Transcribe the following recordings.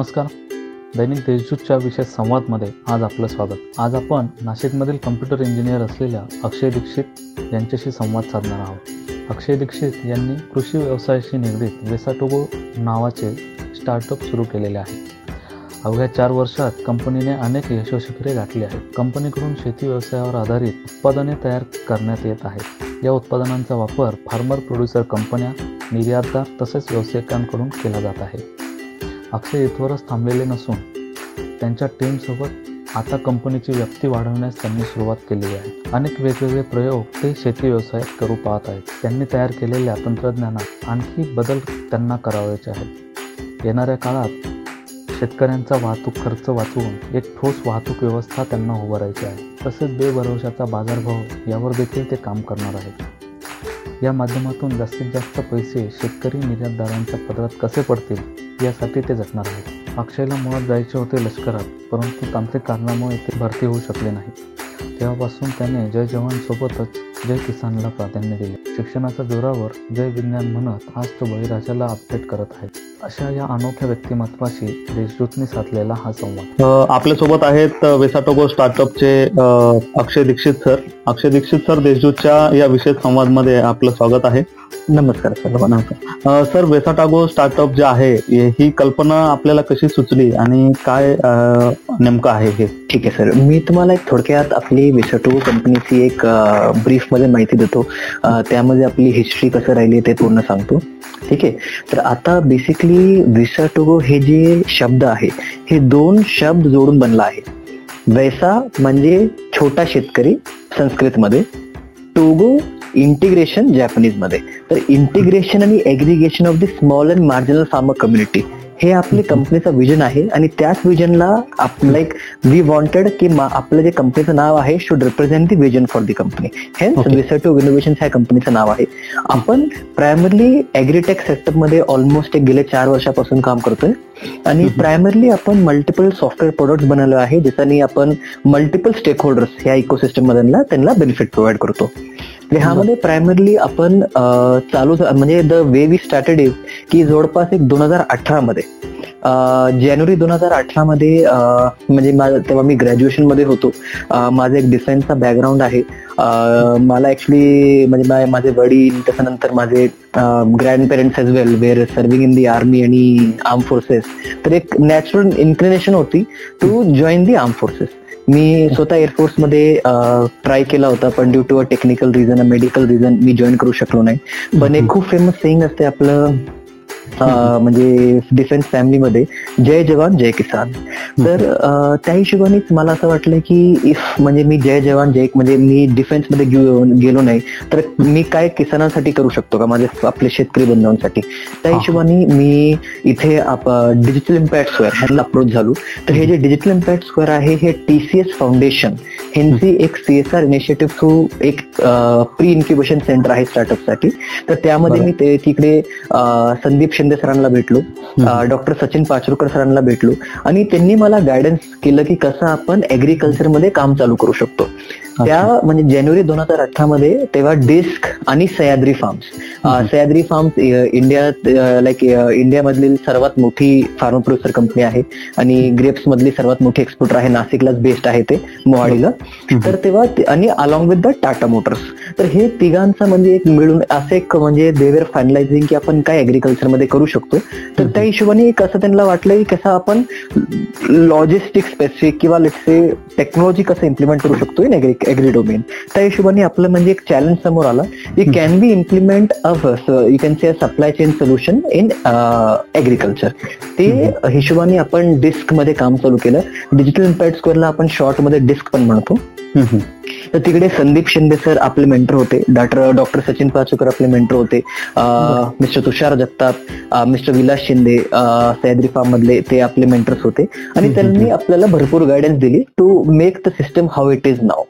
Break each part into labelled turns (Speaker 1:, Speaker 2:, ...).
Speaker 1: नमस्कार. दैनिक देशदूतच्या विशेष संवादमध्ये आज आपलं स्वागत. आज आपण नाशिकमधील कम्प्युटर इंजिनियर असलेल्या अक्षय दीक्षित यांच्याशी संवाद साधणार आहोत. अक्षय दीक्षित यांनी कृषी व्यवसायाशी निगडीत वेसाटोगो नावाचे स्टार्टअप सुरू केलेले आहे. अवघ्या चार वर्षात कंपनीने अनेक यशोशिखरे गाठली आहेत. कंपनीकडून शेती व्यवसायावर आधारित उत्पादने तयार करण्यात येत आहेत. या उत्पादनांचा वापर फार्मर प्रोड्युसर कंपन्या निर्यातदार तसेच व्यावसायिकांकडून केला जात आहे. अक्षय इथवरच थांबलेले नसून त्यांच्या टीमसोबत आता कंपनीची व्याप्ती वाढवण्यास त्यांनी सुरुवात केलेली आहे. अनेक वेगवेगळे प्रयोग ते शेती व्यवसायात करू पाहत आहेत. त्यांनी तयार केलेल्या तंत्रज्ञानात आणखी बदल त्यांना करावायचे आहेत. येणाऱ्या काळात शेतकऱ्यांचा वाहतूक खर्च वाचवून एक ठोस वाहतूक व्यवस्था त्यांना उभारायची आहे. तसेच बेभरवशाचा बाजारभाव यावर देखील ते काम करणार आहेत. या माध्यमातून जास्तीत जास्त पैसे शेतकरी निर्यातदारांच्या पदरात कसे पडतील? यासाठी ते झटणार आहेत. अक्षयला मुळात जायचे होते लष्करात परंतु तांत्रिक कारणामुळे ते भरती होऊ शकले नाही. तेव्हापासून त्याने जय जवानसोबतच जय किसानला प्राधान्य दिले. शिक्षणाच्या जोरावर जय विज्ञान म्हणत आज तो बळीराजाला अपडेट करत आहे. अशा या अनोख्या व्यक्तिमत्वाशी देशदूतने साधलेला हा संवाद.
Speaker 2: आपल्यासोबत आहेत वेसाटोगो स्टार्टअपचे अक्षय दीक्षित सर. अक्षय दीक्षित सर देशदूतच्या या विशेष संवादमध्ये आपलं स्वागत आहे.
Speaker 3: नमस्कार सर
Speaker 2: नमस्कार सर वेसाटागो स्टार्टअप जे आहे ही कल्पना आपल्याला कशी सुचली आणि काय नेमकं आहे हे?
Speaker 3: ठीक आहे सर मी तुम्हाला एक थोडक्यात आपली वेसाटोगो कंपनीची एक ब्रीफ मध्ये माहिती देतो. त्यामध्ये आपली हिस्ट्री कसं राहिली ते पूर्ण सांगतो. ठीक आहे? तर आता बेसिकली विसा टोगो हे जे शब्द आहे हे दोन शब्द जोडून बनला आहे. वैसा म्हणजे छोटा शेतकरी संस्कृत मध्ये टोगो इंटिग्रेशन जॅपनीजमध्ये. तर इंटिग्रेशन आणि aggregation of the small and marginal farmer community हे आपले कंपनीचं विजन आहे आणि त्याच विजनला लाईक वी वॉन्टेड की आपलं जे कंपनीचं नाव आहे should represent the vision for the company hence research of innovation ह्या कंपनीचं नाव आहे. आपण प्रायमरली ऍग्रीटेक सेक्टरमध्ये ऑलमोस्ट एक गेले चार वर्षापासून काम करतोय. आणि प्रायमरली आपण मल्टिपल सॉफ्टवेअर प्रोडक्ट बनवले आहे ज्याच्यानी आपण मल्टिपल स्टेक होल्डर्स ह्या इकोसिस्टम मधला त्यांना बेनिफिट प्रोव्हाइड करतो. ह्यामध्ये प्रायमरली आपण चालू म्हणजे the way we started is की जवळपास एक दोन हजार अठरा मध्ये जानेवारी दोन हजार अठरा मध्ये म्हणजे तेव्हा मी ग्रॅज्युएशनमध्ये होतो. माझा एक डिफेन्सचा बॅकग्राऊंड आहे. मला ऍक्च्युली म्हणजे माझे वडील त्याच्यानंतर माझे grand parents as well were serving in the army आणि आर्म फोर्सेस तर एक नॅचरल इन्क्लिनेशन होती to join the arm forces मी स्वतः एअरफोर्समध्ये ट्राय केला होता पण due to a technical reason medical reason me join करू शकलो नाही. पण एक खूप फेमस सेईंग असते आपलं म्हणजे डिफेन्स फॅमिलीमध्ये जय जवान जय किसान. तर त्या हिशोबानेच मला असं वाटलं की इफ म्हणजे मी जय जवान जय म्हणजे मी डिफेन्समध्ये गेलो नाही तर मी काय किसानांसाठी करू शकतो का माझे आपले शेतकरी बंधवांसाठी त्या हिशोबाने मी इथे डिजिटल इम्पॅक्ट स्क्वेअर ह्याला अप्रोच झालो. तर हे जे डिजिटल इम्पॅक्ट स्क्वेअर आहे हे टीसीएस फाउंडेशन ह्यांची एक सीएसआर इनिशिएटिव्ह थ्रू एक प्री इन्क्युबेशन सेंटर आहे स्टार्टअपसाठी तर त्यामध्ये मी ते तिकडे संदीप शिंदे सरांना भेटलो डॉक्टर सचिन पाचरुकर सरांना भेटलो. आणि त्यांनी मला गायडन्स केलं की कसं आपण ऍग्रिकल्चरमध्ये काम चालू करू शकतो. त्या म्हणजे जानेवारी दोन हजार अठरा मध्ये तेव्हा डिस्क आणि सह्याद्री फार्म्स सह्याद्री फार्म्स इंडियात लाईक इंडिया मधली सर्वात मोठी फार्म प्रोड्युसर कंपनी आहे आणि ग्रेप्स मधली सर्वात मोठी एक्सपोर्टर आहे. नाशिकलाच बेस्ट आहे ते मोहाडीला. तर तेव्हा आणि along with the Tata motors तर हे तिघांचा म्हणजे एक मिळून असं एक म्हणजे देवेर फायनलायझिंग की आपण काय अग्रिकल्चरमध्ये करू शकतो. तर त्या हिशोबाने कसं त्यांना वाटलं की कसं आपण लॉजिस्टिक स्पेसिफिक किंवा लेट्से टेक्नॉलॉजी कसं इम्प्लिमेंट करू शकतो इन एग्री डोमेन त्या हिशोबाने आपलं म्हणजे एक चॅलेंज समोर आला. की can be implement a you can see a supply chain solution in agriculture ते हिशोबाने आपण डिस्कमध्ये काम चालू केलं. डिजिटल इम्पॅक्ट स्क्वेअरला आपण शॉर्टमध्ये डिस्क पण म्हणतो. तर तिकडे संदीप शिंदे सर आपले मेंटर होते. डॉक्टर डॉक्टर सचिन पाचुकर आपले मेंटर होते. Mister Tushar Jagtap mister Vilas Shinde Sahyadri farm मधले ते आपले मेंटर्स होते. आणि त्यांनी आपल्याला भरपूर गायडन्स दिली to make the system how it is नाव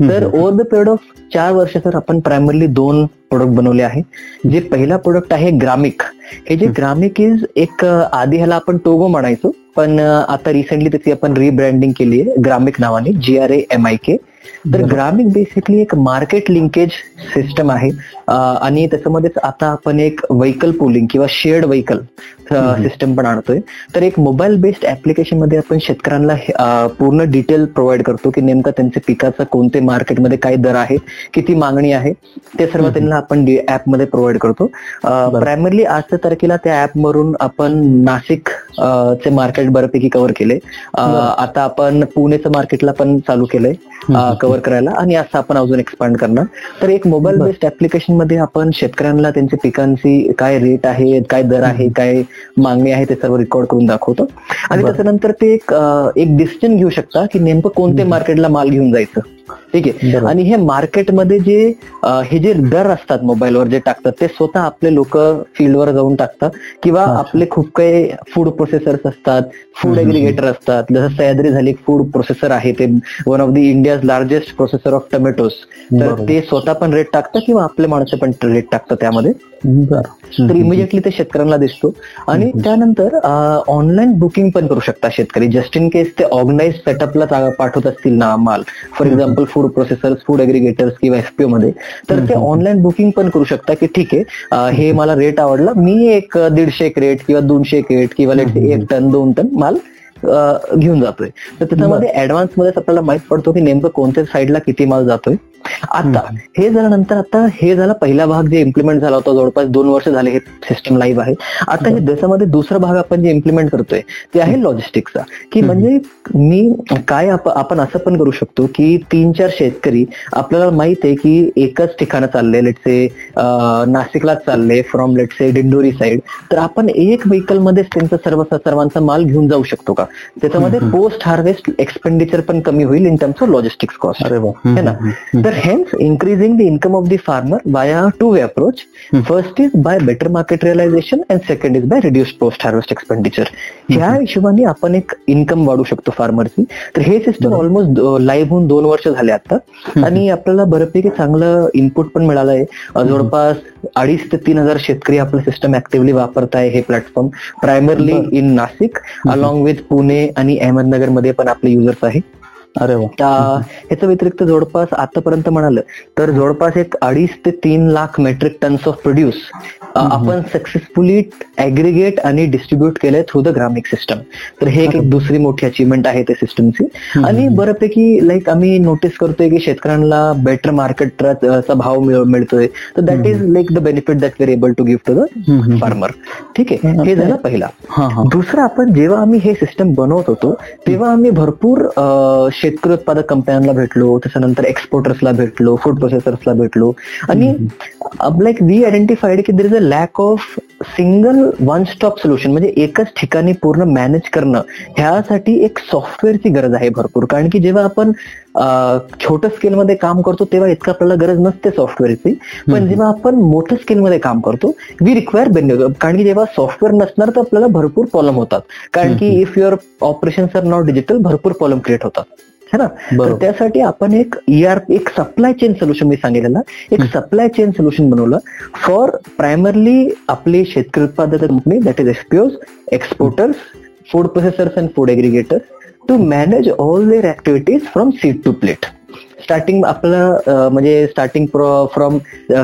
Speaker 3: तर ओव्हर द पिरियड ऑफ चार वर्ष तर आपण प्रायमरली दोन प्रोडक्ट बनवले आहे. जे पहिला प्रोडक्ट आहे ग्रामिक हे जे ग्रामिक इज एक आधी ह्याला आपण टोगो म्हणायचो पण आता रिसेंटली त्याची आपण रिब्रँडिंग केली आहे ग्रामिक नावाने G R A M I K तर ग्रामिक बेसिकली एक मार्केट लिंकेज सिस्टम आहे. आणि त्याच्यामध्येच आता आपण एक व्हेकल पुलिंग किंवा शेअर्ड व्हेकल सिस्टम पण आणतोय. तर एक मोबाईल बेस्ड ऍप्लिकेशनमध्ये आपण शेतकऱ्यांना पूर्ण डिटेल प्रोव्हाइड करतो की नेमका त्यांच्या पिकाचा कोणते मार्केटमध्ये काय दर आहे किती मागणी आहे ते सर्व त्यांना आपण ऍपमध्ये प्रोव्हाइड करतो. प्रायमरली आजच्या तारखेला त्या ऍप वरून आपण नाशिक चे मार्केट बऱ्यापैकी कव्हर केले. आता आपण पुणेचं मार्केटला पण चालू केलंय. कव्हर करायला आणि असं आपण अजून एक्सपांड करणार. तर एक मोबाईल बेस्ड ऍप्लिकेशनमध्ये आपण शेतकऱ्यांना त्यांच्या पिकांची काय रेट आहे काय दर आहे काय मागणी आहे ते सर्व रेकॉर्ड करून दाखवतो. आणि त्याच्यानंतर ते एक एक डिसिजन घेऊ शकता की नेमकं कोणत्या मार्केटला माल घेऊन जायचं. ठीक आहे. आणि हे मार्केटमध्ये जे हे जे दर असतात मोबाईलवर जे टाकतात ते स्वतः आपले लोक फील्डवर जाऊन टाकतात किंवा आपले खूप काही फूड प्रोसेसर्स असतात फूड एग्रिगेटर असतात. जसं सह्याद्री झाली फूड प्रोसेसर आहे. ते one of the India's largest processor of tomatoes तर ते स्वतः पण रेट टाकतात किंवा आपले माणसं पण रेट टाकतात त्यामध्ये? तर इमिजिएटली ते शेतकऱ्यांना दिसतो. आणि त्यानंतर ऑनलाईन बुकिंग पण करू शकता शेतकरी. जस्ट इन केस ते ऑर्गनाइज सेटअपला पाठवत असतील ना माल for example food processors food aggregators किंवा एफपीओ मध्ये तर ते ऑनलाईन बुकिंग पण करू शकता की ठीक आहे हे मला रेट आवडला मी एक दीडशे एक रेट किंवा दोनशे एक रेट किंवा एक टन दोन टन माल घेऊन जातोय. तर त्याच्यामध्ये ऍडव्हान्समध्ये आपल्याला माहीत पडतो की नेमकं कोणत्या साईडला किती माल जातोय. आता हे झाल्यानंतर आता हे झाला पहिला भाग जे इम्प्लिमेंट झाला होता जवळपास दोन वर्ष झाले हे सिस्टम लाईव्ह आहे. आता हे देशामध्ये दुसरा भाग आपण जे इम्प्लिमेंट करतोय ते आहे लॉजिस्टिकचा की म्हणजे मी काय आपण असं पण करू शकतो की तीन चार शेतकरी आपल्याला माहीत आहे की एकच ठिकाण चालले लेटसे नाशिकलाच चालले फ्रॉम लेटसे दिंडोरी साईड तर आपण एक व्हेकल मध्येच त्यांचा सर्व सर्वांचा माल घेऊन जाऊ शकतो का? त्याच्यामध्ये पोस्ट हार्वेस्ट एक्सपेंडिचर पण कमी होईल in terms of logistics cost है ना? तर hence increasing the income of the farmer via two-way approach. First is by better market realization and second is by reduced post-harvest expenditure. ह्या हिशोबाने आपण एक इन्कम वाढू शकतो फार्मरची तर हे सिस्टम ऑलमोस्ट लाईव्ह होऊन दोन वर्ष झाले आता. आणि आपल्याला बऱ्यापैकी चांगलं इनपुट पण मिळालंय जवळपास अडीच ते तीन हजार शेतकरी आपलं सिस्टम ऍक्टिव्हली वापरत आहे हे platform primarily in Nashik along with Pune आणि अहमदनगरमध्ये पण आपले युजर्स आहे. अरे ह्याच्या व्यतिरिक्त जवळपास आतापर्यंत म्हणाल तर जवळपास एक अडीच ते तीन lakh metric tonnes of produce आपण सक्सेसफुली ऍग्रिगेट आणि डिस्ट्रीब्युट केलंय थ्रू द ग्रामिक सिस्टम तर हे एक दुसरी मोठी अचिव्हमेंट आहे त्या सिस्टमची आणि बऱ्यापैकी लाईक आम्ही नोटीस करतोय की शेतकऱ्यांना बेटर मार्केटचा भाव मिळतोय. तर that is like the benefit that we're able to give to the farmer ठीक आहे. हे झालं पहिला. दुसरं आपण जेव्हा आम्ही हे सिस्टम बनवत होतो तेव्हा आम्ही भरपूर शेतकरी उत्पादक कंपन्यांना भेटलो त्याच्यानंतर एक्सपोर्टर्सला भेटलो फूड प्रोसेसर्सला भेटलो. आणि लाईक वी आयडेंटिफाईड की there is a lack of single one stop solution म्हणजे एकच ठिकाणी पूर्ण मॅनेज करणं ह्यासाठी एक सॉफ्टवेअरची गरज आहे भरपूर. कारण की जेव्हा आपण छोट्या स्केलमध्ये काम करतो तेव्हा इतकं आपल्याला गरज नसते सॉफ्टवेअरची पण जेव्हा आपण मोठ्या स्केलमध्ये काम करतो वी रिक्वायर बेनिफिट कारण की जेव्हा सॉफ्टवेअर नसणार तर आपल्याला भरपूर प्रॉब्लेम होतात. कारण की if your operation are not digital भरपूर प्रॉब्लेम क्रिएट होतात. है ना? तर त्यासाठी आपण एक ईआर e एक सप्लाय चेन सोल्युशन मी सांगितलेलं एक सप्लाय चेन सोल्युशन बनवलं फॉर प्रायमरली आपली शेतकरी उत्पादक company that is FPOs exporters food processors and food aggregators to manage all their activities from seed to plate starting आपलं म्हणजे स्टार्टिंग फ्रॉम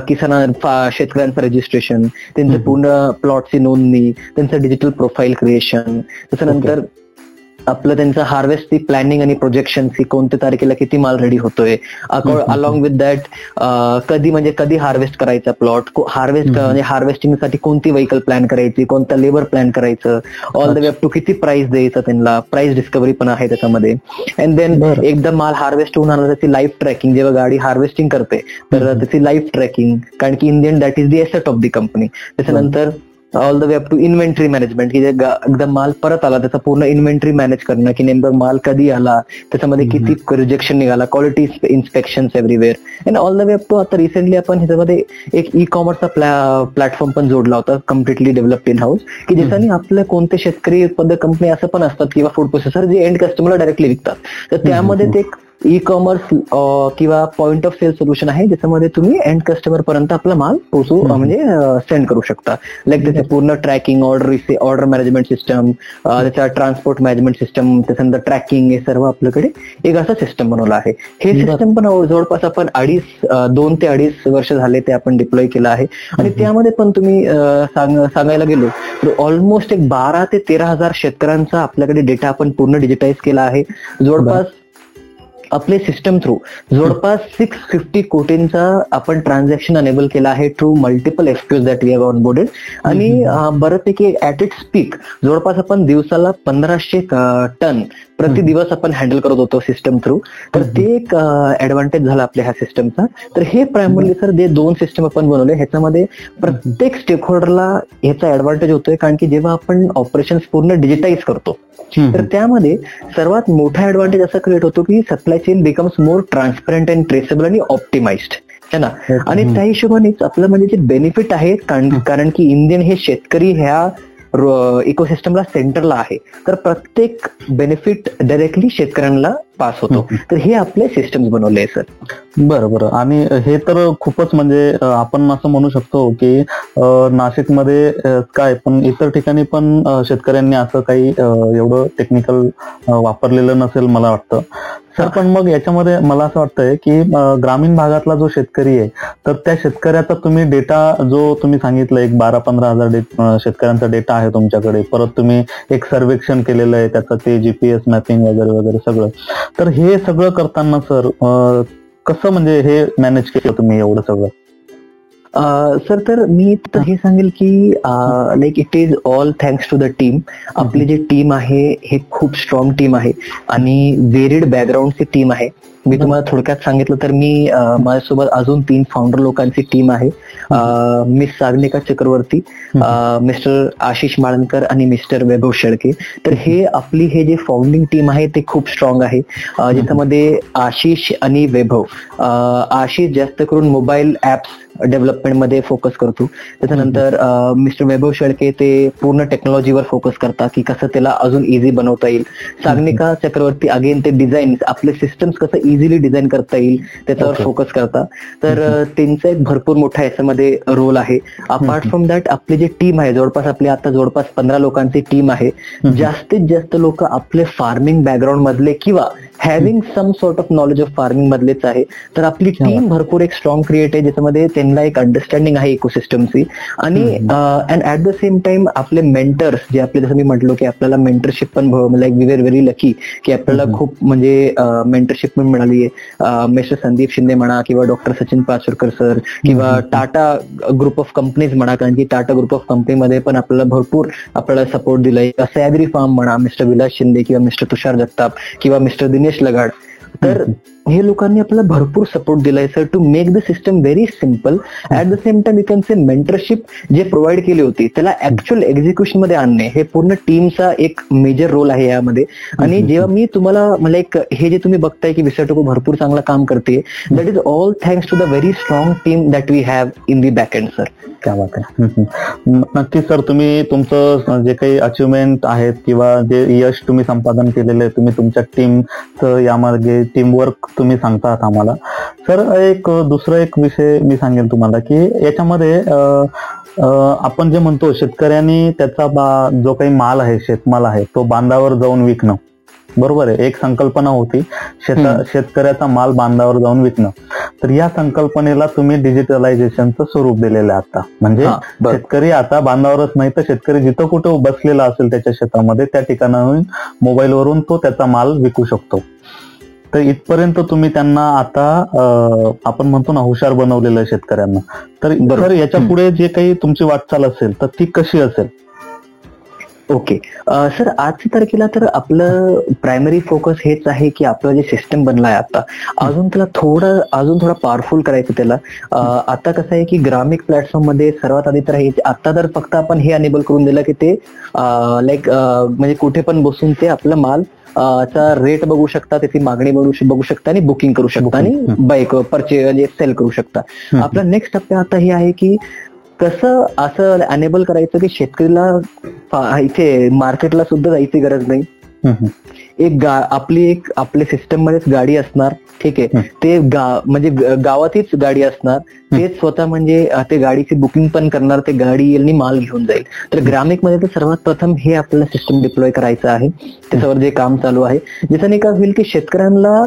Speaker 3: किसान शेतकऱ्यांचं रजिस्ट्रेशन त्यांचं पूर्ण प्लॉटची नोंदणी त्यांचं डिजिटल प्रोफाईल क्रिएशन त्याच्यानंतर आपलं त्यांचं हार्वेस्टची प्लॅनिंग आणि प्रोजेक्शन की कोणत्या तारखेला किती माल रेडी होतोय अलॉंग विथ दॅट कधी म्हणजे कधी हार्वेस्ट करायचा प्लॉट हार्वेस्ट म्हणजे हार्वेस्टिंगसाठी कोणती व्हेकल प्लॅन करायची कोणतं लेबर प्लॅन करायचं all the way up to किती प्राइस द्यायचं त्यांना प्राइस डिस्कवरी पण आहे त्याच्यामध्ये. अँड देन एकदा माल हार्वेस्ट होऊन आला त्याची लाईफ ट्रॅकिंग जेव्हा गाडी हार्वेस्टिंग करते तर त्याची लाईफ ट्रॅकिंग कारण की Indian that is the asset of the company त्याच्यानंतर all the way up to inventory management की जे एकदम माल परत आला त्याचा पूर्ण इन्व्हेंटरी मॅनेज करणं की नेमकं माल कधी आला त्याच्यामध्ये किती रिजेक्शन निघाला quality inspection everywhere and all the way up to आता रिसेंटली आपण ह्याच्यामध्ये एक ई कॉमर्सचा प्लॅटफॉर्म पण जोडला होता कम्प्लिटली डेव्हलप्ड इन हाऊस की ज्याच्याने आपल्या कोणते शेतकरी उत्पादक कंपनी असं पण असतात किंवा फूड प्रोसेसर जे एंड कस्टमरला डायरेक्टली विकतात. तर त्यामध्ये ते ई कॉमर्स किंवा पॉइंट ऑफ सेल सोल्युशन आहे ज्याच्यामध्ये तुम्ही एंड कस्टमर पर्यंत आपला माल पोहोचू
Speaker 1: हम्म.
Speaker 3: म्हणजे सेंड करू शकता लाईक त्याचे पूर्ण tracking order order management system त्याचा ट्रान्सपोर्ट मॅनेजमेंट सिस्टम त्याच्यानंतर ट्रॅकिंग हे सर्व आपल्याकडे एक असा सिस्टम बनवला आहे हे. सिस्टम पण जवळपास आपण अडीच दोन ते अडीच वर्ष झाले ते आपण डिप्लॉय केलं आहे आणि. त्यामध्ये पण तुम्ही सांगायला गेलो तर ऑलमोस्ट एक बारा ते तेरा हजार शेतकऱ्यांचा आपल्याकडे डेटा आपण पूर्ण डिजिटाईज केला आहे जवळपास आपले सिस्टम थ्रू जवळपास सिक्स फिफ्टी कोटींचा आपण ट्रान्झॅक्शन अनेबल केला आहे through multiple FPO that we have onboarded आणि अं, बऱ्यापैकी ऍट इट्स पीक जवळपास आपण दिवसाला पंधराशे टन प्रति दिवस आपण हँडल करत होतो सिस्टम थ्रू तर ते एक ऍडव्हान्टेज झाला आपल्या ह्या सिस्टमचा तर हे प्रायमरली सर जे दोन सिस्टम आपण बनवले ह्याच्यामध्ये प्रत्येक स्टेक होल्डरला ह्याचा ऍडव्हान्टेज होतोय कारण की जेव्हा आपण ऑपरेशन पूर्ण डिजिटाईज करतो तर त्यामध्ये सर्वात मोठा ऍडव्हान्टेज असा क्रिएट होतो की supply chain becomes more transparent and traceable आणि ऑप्टिमाइज्ड है ना? आणि त्या हिशोबानेच आपलं म्हणजे जे बेनिफिट आहे कारण कारण की इंडियन हे शेतकरी ह्या इकोसिस्टमला सेंटरला आहे. तर प्रत्येक बेनिफिट डायरेक्टली शेतकऱ्यांना पास होतो. तर हे आपले सिस्टम्स बनवले आहे सर
Speaker 2: बरं बरं. आणि हे तर खूपच म्हणजे आपण असं म्हणू शकतो की नाशिकमध्ये काय पण इतर ठिकाणी पण शेतकऱ्यांनी असं काही एवढं टेक्निकल वापरलेलं नसेल मला वाटतं. सर पण मग याच्यामध्ये मला असं वाटतंय की ग्रामीण भागातला जो शेतकरी आहे तर त्या शेतकऱ्याचा तुम्ही डेटा जो तुम्ही सांगितलं एक बारा पंधरा हजार शेतकऱ्यांचा डेटा आहे तुमच्याकडे. परत तुम्ही एक सर्वेक्षण केलेलं आहे त्याचं ते जीपीएस मॅपिंग वगैरे वगैरे सगळं. तर हे सगळं करताना सर कसं म्हणजे हे मॅनेज केलं तुम्ही एवढं सगळं?
Speaker 3: सर तर मी हे सांगेल की like it is all thanks to the team आपली जी टीम आहे हे खूप स्ट्रॉंग टीम आहे. आणि व्हेरिड बॅकग्राऊंडची टीम आहे. मी तुम्हाला थोडक्यात सांगितलं तर मी माझ्यासोबत अजून तीन फाउंडर लोकांची टीम आहे. मिस सागनिका चक्रवर्ती मिस्टर आशिष माळणकर आणि मिस्टर वैभव शेळके. तर हे आपली हे जे फाउंडिंग टीम आहे ते खूप स्ट्रॉंग आहे. ज्याच्यामध्ये आशिष आणि वैभव. आशिष जास्त करून मोबाईल ऍप्स डेव्हलपमेंटमध्ये फोकस करतो. त्याच्यानंतर मिस्टर वैभव शेळके ते पूर्ण टेक्नॉलॉजीवर फोकस करतात की कसं त्याला अजून इझी बनवता येईल. सागनिका चक्रवर्ती अगेन ते डिझाईन आपले सिस्टम्स कसं इझिली डिझाईन करता येईल त्याच्यावर. फोकस करता तर त्यांचा एक भरपूर मोठा याच्यामध्ये रोल आहे. अपार्ट फ्रॉम दॅट आपली जी टीम आहे जवळपास आपली आता जवळपास पंधरा लोकांची टीम आहे जास्तीत जास्त लोक आपले फार्मिंग बॅकग्राऊंड मधले किंवा having some sort of knowledge of farming मधलेच आहे. तर आपली टीम भरपूर एक स्ट्रॉंग क्रिएट आहे ज्याच्यामध्ये त्यांना एक अंडरस्टँडिंग आहे इकोसिस्टमची आणि and at the same time आपले मेंटर्स जे आपले जसं मी म्हटलो की आपल्याला मेंटरशिप पण like we were very lucky की आपल्याला. खूप म्हणजे मेंटरशिप पण मिळाली आहे. मिस्टर संदीप शिंदे म्हणा किंवा डॉक्टर सचिन पाचुरकर सर किंवा. टाटा ग्रुप ऑफ कंपनीज म्हणा कारण की टाटा ग्रुप ऑफ कंपनीमध्ये पण आपल्याला भरपूर आपल्याला सपोर्ट दिलाय. सॅग्री फार्म म्हणा मिस्टर विलास शिंदे किंवा मिस्टर तुषार जगताप किंवा मिस्टर दिनेश लगाड. तर हे लोकांनी आपल्याला भरपूर सपोर्ट दिलाय sir to make the system very simple at the same time you can say mentorship जे प्रोव्हाइड केली होती त्याला ऍक्च्युअल एक्झिक्युशनमध्ये आणणे हे पूर्ण टीमचा एक मेजर रोल आहे यामध्ये. आणि. जेव्हा मी तुम्हाला मला एक हे जे तुम्ही बघताय की विसर्टको भरपूर चांगलं काम करते that is all thanks to the very strong team that we have in the back end sir.
Speaker 2: नक्कीच सर तुम्ही तुमचं जे काही अचिव्हमेंट आहेत किंवा जे यश तुम्ही संपादन केलेलं आहे तुम्ही तुमच्या टीमचं यामागे टीमवर्क तुम्ही सांगतात आम्हाला. सर एक दुसरा एक विषय मी सांगेन तुम्हाला की याच्यामध्ये आपण जे म्हणतो शेतकऱ्यांनी त्याचा बा जो काही माल आहे शेतमाल आहे तो बांधावर जाऊन विकणं. बरोबर आहे? एक संकल्पना होती शेता. शेतकऱ्याचा माल बांधावर जाऊन विकणं. तर या संकल्पनेला तुम्ही डिजिटलायझेशनचं स्वरूप दिलेलं आहे आता. म्हणजे. शेतकरी आता बांधावरच नाही तर शेतकरी जिथं कुठं बसलेला असेल त्याच्या शेतामध्ये त्या ठिकाणाहून मोबाईलवरून तो त्याचा माल विकू शकतो. तर इथपर्यंत तुम्ही त्यांना आता आपण म्हणतो ना हुशार बनवलेलं आहे शेतकऱ्यांना. तर याच्यापुढे जे काही तुमची वाटचाल असेल तर ती कशी असेल?
Speaker 3: ओके सर आजच्या तारखेला तर आपलं प्रायमरी फोकस हेच आहे की आपलं जे सिस्टम बनलं आहे आता. अजून त्याला थोडं अजून थोडं पॉवरफुल करायचं त्याला. आता कसं आहे की ग्रामिक प्लॅटफॉर्ममध्ये सर्वात आधी तर हे आता तर फक्त आपण हे अनेबल करून दिलं की ते लाईक म्हणजे कुठे पण बसून ते आपला माल चा रेट बघू शकता त्याची मागणी बघू बघू शकता आणि बुकिंग करू शकता आणि बाईक परचे म्हणजे सेल करू शकता. आपला नेक्स्ट टप्पा आता हे आहे की कसं असं अनेबल करायचं की शेतकरीला इथे मार्केटला सुद्धा जायची गरज नाही. एक गा आपली एक आपल्या सिस्टम मध्येच गाडी असणार ठीक आहे? ते गा म्हणजे गावातच गाडी असणार. तेच स्वतः म्हणजे ते गाडीची बुकिंग पण करणार ते गाडी येईल आणि माल घेऊन जाईल. तर ग्रामिकमध्ये तर सर्वात प्रथम हे आपल्याला सिस्टम डिप्लॉय करायचं आहे. त्याच्यावर जे काम चालू आहे. ज्याच्याने काय होईल की शेतकऱ्यांना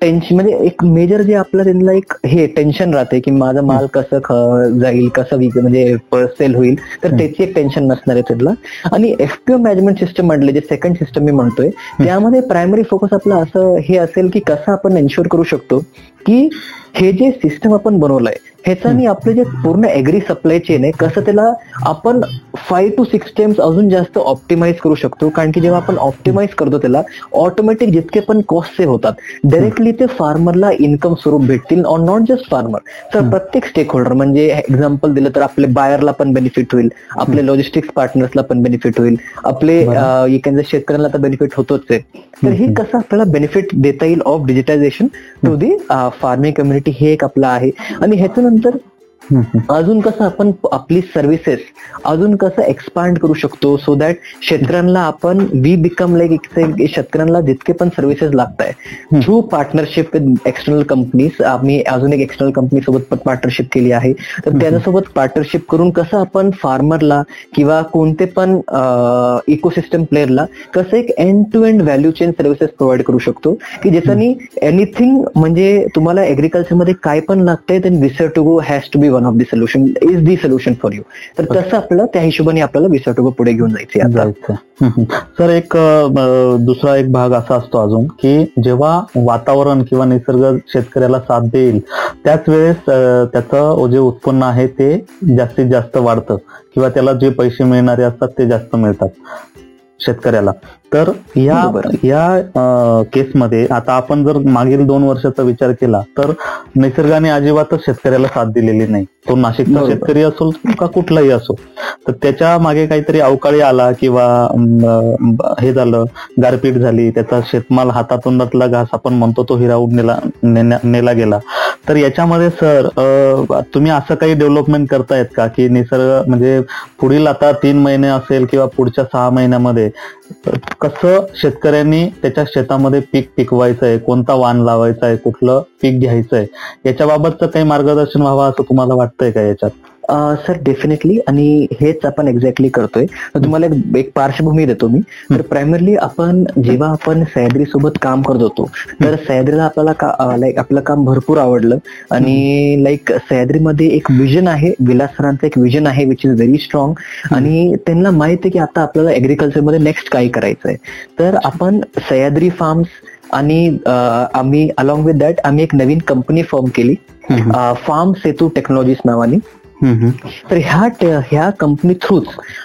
Speaker 3: टेन्शन म्हणजे एक मेजर जे आपलं त्यांना एक हे टेन्शन राहते की माझा माल कसं ख- जाईल कसं विक म्हणजे सेल होईल तर त्याची एक टेन्शन नसणार आहे त्यांना. आणि एफपीओ मॅनेजमेंट सिस्टम म्हटले जे सेकंड सिस्टम मी म्हणतोय त्यामध्ये प्रायमरी फोकस आपला असं हे असेल की कसं आपण एन्श्योर करू शकतो की हे जे सिस्टम आपण बनवलंय ह्याच्यानी आपले जे पूर्ण एग्री सप्लाय चेन आहे कसं त्याला आपण फाईव्ह टू सिक्स टाइम्स अजून जास्त ऑप्टिमाइज करू शकतो. कारण की जेव्हा आपण ऑप्टिमाइज करतो त्याला ऑटोमॅटिक जितके पण कॉस्ट सेव्ह होतात डायरेक्टली ते फार्मरला इन्कम स्वरूप भेटतील ऑर नॉट जस्ट फार्मर तर प्रत्येक स्टेक होल्डर म्हणजे एक्झाम्पल दिलं तर आपले बायरला पण बेनिफिट होईल आपले लॉजिस्टिक्स पार्टनर्सला पण बेनिफिट होईल आपले अं, शेतकऱ्यांना तर बेनिफिट होतोच आहे. तर हे कसं आपल्याला बेनिफिट देता येईल of digitisation to the farming community हे एक आपलं आहे. आणि ह्याच्यानंतर. अजून कसं आपण आपली सर्व्हिसेस अजून कसं एक्सपांड करू शकतो सो दॅट शेतकऱ्यांना आपण वी बिकम लाईक शेतकऱ्यांना जितके पण सर्व्हिसेस लागत आहे through partnership with external companies आम्ही अजून एक एक्सटर्नल कंपनी सोबत पण पार्टनरशिप केली आहे. तर त्याच्यासोबत पार्टनरशिप करून कसं आपण फार्मरला किंवा कोणते पण इकोसिस्टम प्लेअरला कसं एक end to end value chain services provide करू शकतो. की ज्याच्यानी एनिथिंग म्हणजे तुम्हाला एग्रीकल्चरमध्ये काय पण लागतंय then Vesatogo has to be one of the solution is the solution for you तर तसं आपल्याला त्या हिशोबाने आपल्याला विसर टू गो पुढे घेऊन जायचे.
Speaker 2: सर एक दुसरा एक भाग असा असतो अजून की जेव्हा वातावरण किंवा निसर्ग शेतकऱ्याला साथ देईल त्याच वेळेस त्याचं जे उत्पन्न आहे ते जास्तीत जास्त वाढतं किंवा त्याला जे पैसे मिळणारे असतात ते जास्त मिळतात शेतकऱ्याला. तर या. या केसमध्ये आता आपण जर मागील दोन वर्षाचा विचार केला तर निसर्गाने अजिबातच शेतकऱ्याला साथ दिलेली नाही तो नाशिकचा. शेतकरी असो का कुठलाही असो तर त्याच्यामागे काहीतरी अवकाळी आला किंवा हे झालं गारपीट झाली त्याचा शेतमाल हातातोंडातला घास आपण म्हणतो तो हिरावून नेला नेला गेला तर याच्यामध्ये सर तुम्ही असं काही डेव्हलपमेंट करतायत का की निसर्ग म्हणजे पुढील आता तीन महिने असेल किंवा पुढच्या सहा महिन्यामध्ये कसं शेतकऱ्यांनी त्याच्या शेतामध्ये पीक पिकवायचं आहे कोणता वाण लावायचा आहे कुठलं पीक घ्यायचं आहे याच्याबाबतचं काही मार्गदर्शन व्हावं असं तुम्हाला वाटतंय का याच्यात?
Speaker 3: सर डेफिनेटली आणि हेच आपण एक्झॅक्टली करतोय. तर तुम्हाला एक- एक पार्श्वभूमी देतो मी. तर प्रायमरली आपण जेव्हा आपण सह्याद्री सोबत काम करत होतो तर सह्याद्रीला आपल्याला लाईक आपलं काम भरपूर आवडलं. आणि लाईक सह्याद्रीमध्ये एक विजन आहे विलास सरांचं एक विजन आहे विच इज व्हेरी स्ट्रॉंग आणि त्यांना माहीत आहे की आता आपल्याला ऍग्रिकल्चरमध्ये नेक्स्ट काय करायचंय. तर आपण सह्याद्री फार्म्स आणि आम्ही अलॉंग विथ दॅट आम्ही एक नवीन कंपनी फॉर्म केली. फार्म सेतू टेक्नॉलॉजीज नावाने. तर ह्या ह्या कंपनी थ्रूच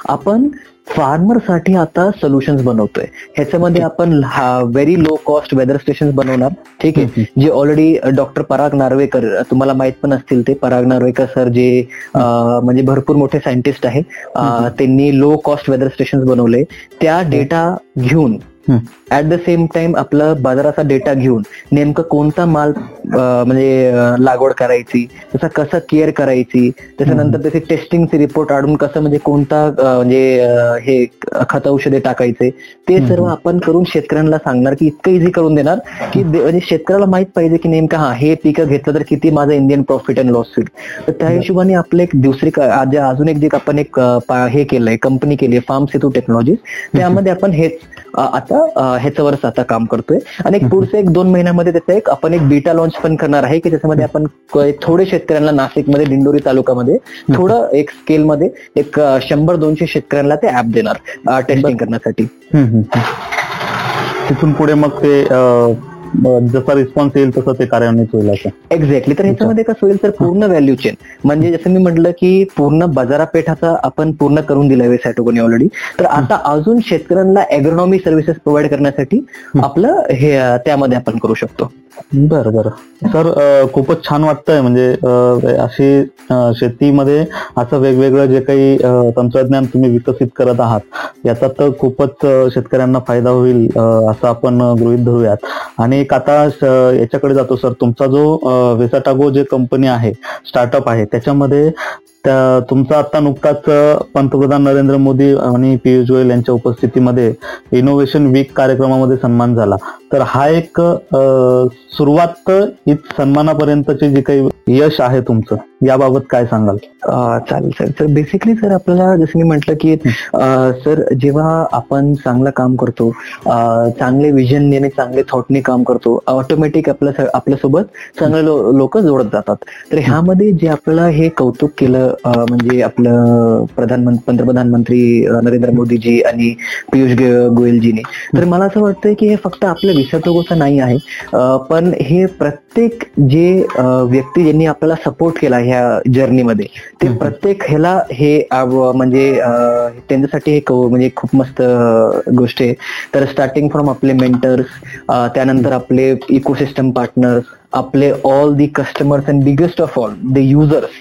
Speaker 3: आपण फार्मरसाठी आता सोल्युशन्स बनवतोय. ह्याच्यामध्ये आपण very low cost weather station बनवणार. ठीक आहे? जे ऑलरेडी डॉक्टर पराग नार्वेकर तुम्हाला माहीत पण असतील ते. पराग नार्वेकर सर जे म्हणजे भरपूर मोठे सायंटिस्ट आहे. अं, त्यांनी लो कॉस्ट वेदर स्टेशन बनवले. त्या डेटा घेऊन ऍट द सेम टाइम आपलं बाजाराचा डेटा घेऊन नेमकं कोणता माल म्हणजे लागवड करायची त्याचा कसं केअर करायची त्याच्यानंतर त्याचे टेस्टिंगचे रिपोर्ट काढून कसं म्हणजे कोणता म्हणजे हे खत औषधे टाकायचे ते सर्व आपण करून शेतकऱ्यांना सांगणार की इतकं इझी करून देणार की म्हणजे शेतकऱ्याला माहीत पाहिजे की नेमकं हा हे पिकं घेतलं तर किती माझं इंडियन प्रॉफिट अँड लॉस होईल. तर त्या हिशोबाने आपलं एक दुसरी अजून एक जे आपण एक हे केलंय कंपनी केली फार्म सेतू टेक्नॉलॉजीज त्यामध्ये आपण हेच आता ह्याच्यावरच आता काम करतोय. आणि एक पुढच्या एक दोन महिन्यामध्ये त्याचा एक आपण एक बीटा लॉन्च पण करणार आहे की त्याच्यामध्ये आपण थोडे शेतकऱ्यांना नाशिकमध्ये दिंडोरी तालुक्यामध्ये थोडं एक स्केल मध्ये एक शंभर दोनशे शेतकऱ्यांना ते ऍप देणार टेस्टिंग करण्यासाठी.
Speaker 2: तिथून पुढे मग ते जसा रिस्पॉन्स येईल तसं ते कार्यान्वित होईल असं.
Speaker 3: एक्झॅक्टली तर ह्याच्यामध्ये कसं होईल तर पूर्ण व्हॅल्यू चेन म्हणजे जसं मी म्हटलं की पूर्ण बाजारापेठाचा आपण पूर्ण करून दिलाय वेबसाईट ऑलरेडी तर आता अजून शेतकऱ्यांना एग्रोनॉमी सर्व्हिसेस प्रोव्हाइड करण्यासाठी आपलं हे त्यामध्ये आपण करू शकतो.
Speaker 2: बरं बरं. सर खूपच छान वाटतंय. म्हणजे अशी शेतीमध्ये असं वेगवेगळं जे काही तंत्रज्ञान तुम्ही विकसित करत आहात याचा तर खूपच शेतकऱ्यांना फायदा होईल असं आपण गृहित गृहीत धरूयात. आणि एक आता याच्याकडे जातो सर. तुमचा जो वेसाटागो जे कंपनी आहे स्टार्टअप आहे त्याच्यामध्ये त्या तुमचा आता नुकताच पंतप्रधान नरेंद्र मोदी आणि पियुष गोयल यांच्या उपस्थितीमध्ये इनोव्हेशन वीक कार्यक्रमामध्ये सन्मान झाला. तर हा एक सुरुवात सन्मानापर्यंतचे जे काही यश आहे तुमचं याबाबत काय सांगाल?
Speaker 3: चालेल सर तर बेसिकली सर आपल्याला जसं मी म्हटलं की सर जेव्हा आपण चांगलं काम करतो चांगले विजन आणि चांगले थॉटने काम करतो ऑटोमॅटिक आपल्या आपल्यासोबत चांगले लोक जोडत जातात. तर ह्यामध्ये जे आपल्याला हे कौतुक केलं म्हणजे आपलं प्रधानमंत्री पंतप्रधान मंत्री अं, नरेंद्र मोदीजी आणि पियुष गोयलजीने. तर मला असं वाटतंय की हे फक्त आपल्या विसर्जोगोचं नाही आहे पण हे प्रत्येक जे व्यक्ती ज्यांनी आपल्याला सपोर्ट केला ह्या जर्नीमध्ये ते. प्रत्येक ह्याला हे म्हणजे त्यांच्यासाठी एक म्हणजे खूप मस्त गोष्ट आहे तर स्टार्टिंग फ्रॉम आपले मेंटर्स त्यानंतर आपले इकोसिस्टम पार्टनर्स आपले all the customers and biggest of all the users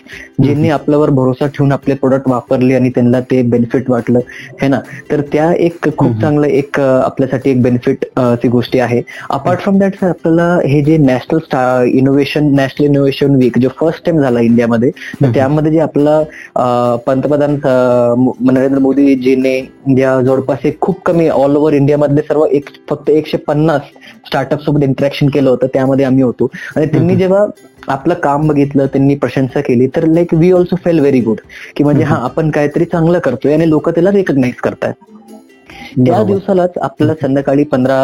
Speaker 3: ज्यांनी आपल्यावर भरोसा ठेवून आपले प्रोडक्ट वापरले आणि त्यांना ते बेनिफिट वाटलं है ना तर त्या एक खूप. चांगलं एक आपल्यासाठी एक बेनिफिट ती गोष्टी आहे अपार्ट फ्रॉम दॅट सर आपल्याला हे जे national innovation national innovation week जो फर्स्ट टाइम झाला इंडियामध्ये तर. त्यामध्ये जे आपला पंतप्रधान नरेंद्र मोदीजीने ज्या जवळपास एक खूप कमी ऑल ओव्हर इंडियामधले सर्व एक फक्त एकशे पन्नास स्टार्टअप सोबत इंटरॅक्शन केलं होतं त्यामध्ये आम्ही होतो आणि त्यांनी. जेव्हा आपलं काम बघितलं त्यांनी प्रशंसा केली तर like we also felt very good की म्हणजे हा. आपण काहीतरी चांगलं करतोय आणि लोक त्याला रेकग्नाइज करतायत त्या. दिवसालाच आपल्याला संध्याकाळी पंधरा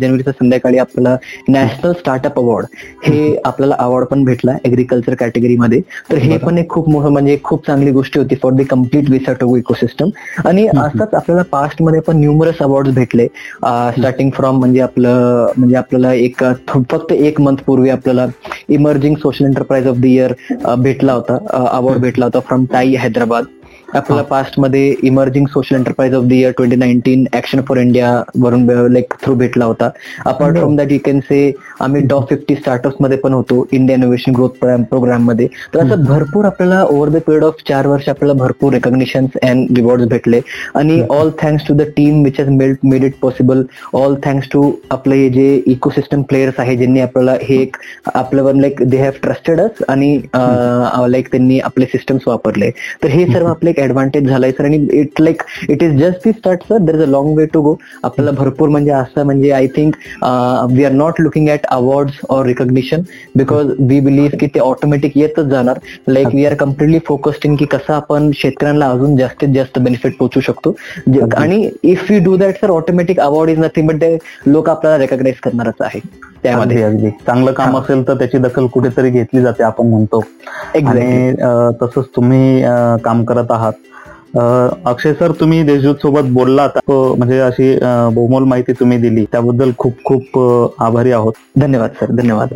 Speaker 3: जानेवारीच्या संध्याकाळी आपल्याला नॅशनल स्टार्टअप अवॉर्ड हे आपल्याला अवॉर्ड पण भेटला एग्रीकल्चर कॅटेगरीमध्ये तर हे. पण एक खूप मोठं म्हणजे खूप चांगली गोष्ट होती for the complete Vesatogo ecosystem आणि. असंच आपल्याला पास्टमध्ये पण न्यूमरस अवॉर्ड भेटले. स्टार्टिंग फ्रॉम म्हणजे आपलं म्हणजे आपल्याला एक फक्त एक मंथ पूर्वी आपल्याला emerging social enterprise of the year भेटला होता. अवॉर्ड भेटला होता फ्रॉम टाई हैदराबाद आपल्याला पास्टमध्ये emerging social enterprise of the year twenty nineteen action for India वरून लाईक थ्रू भेटला होता. Apart from that you can say आम्ही टॉप फिफ्टी स्टार्टअप्समध्ये पण होतो इंडिया इनोव्हेशन ग्रोथ प्रोग्राममध्ये तर असं भरपूर आपल्याला ओव्हर द पिरियड ऑफ चार वर्ष आपल्याला भरपूर रेकग्निशन अँड रिवॉर्ड भेटले. आणि all thanks to the team which has made made it possible all thanks to आपले जे इकोसिस्टम प्लेयर्स आहे ज्यांनी आपल्याला हे एक आपल्यावर like they have trusted us आणि लाईक त्यांनी आपले सिस्टम्स वापरले. तर हे सर्व आपले एक ऍडव्हान्टेज झालंय सर आणि it like it is just the start sir there is a long way to go आपल्याला भरपूर म्हणजे असं म्हणजे I think we are not looking at awards or recognition because we believe की ते ऑटोमॅटिक येतच जाणार. Like we are completely focused in की कसं आपण शेतकऱ्यांना अजून जास्तीत जास्त बेनिफिट पोहोचू शकतो. आणि if you do that sir automatic award is nothing but ते लोक आपल्याला रेकग्नाइज करणारच आहे. त्यामध्ये.
Speaker 2: अगदी चांगलं काम. असेल तर त्याची दखल कुठेतरी घेतली जाते आपण म्हणतो. आणि तसंच तुम्ही काम करत आहात. अक्षय सर तुम्ही देशदूत सोबत बोललात. म्हणजे अशी बहुमोल माहिती तुम्ही दिली. त्याबद्दल खूप खूप आभारी आहोत.
Speaker 3: धन्यवाद सर. धन्यवाद.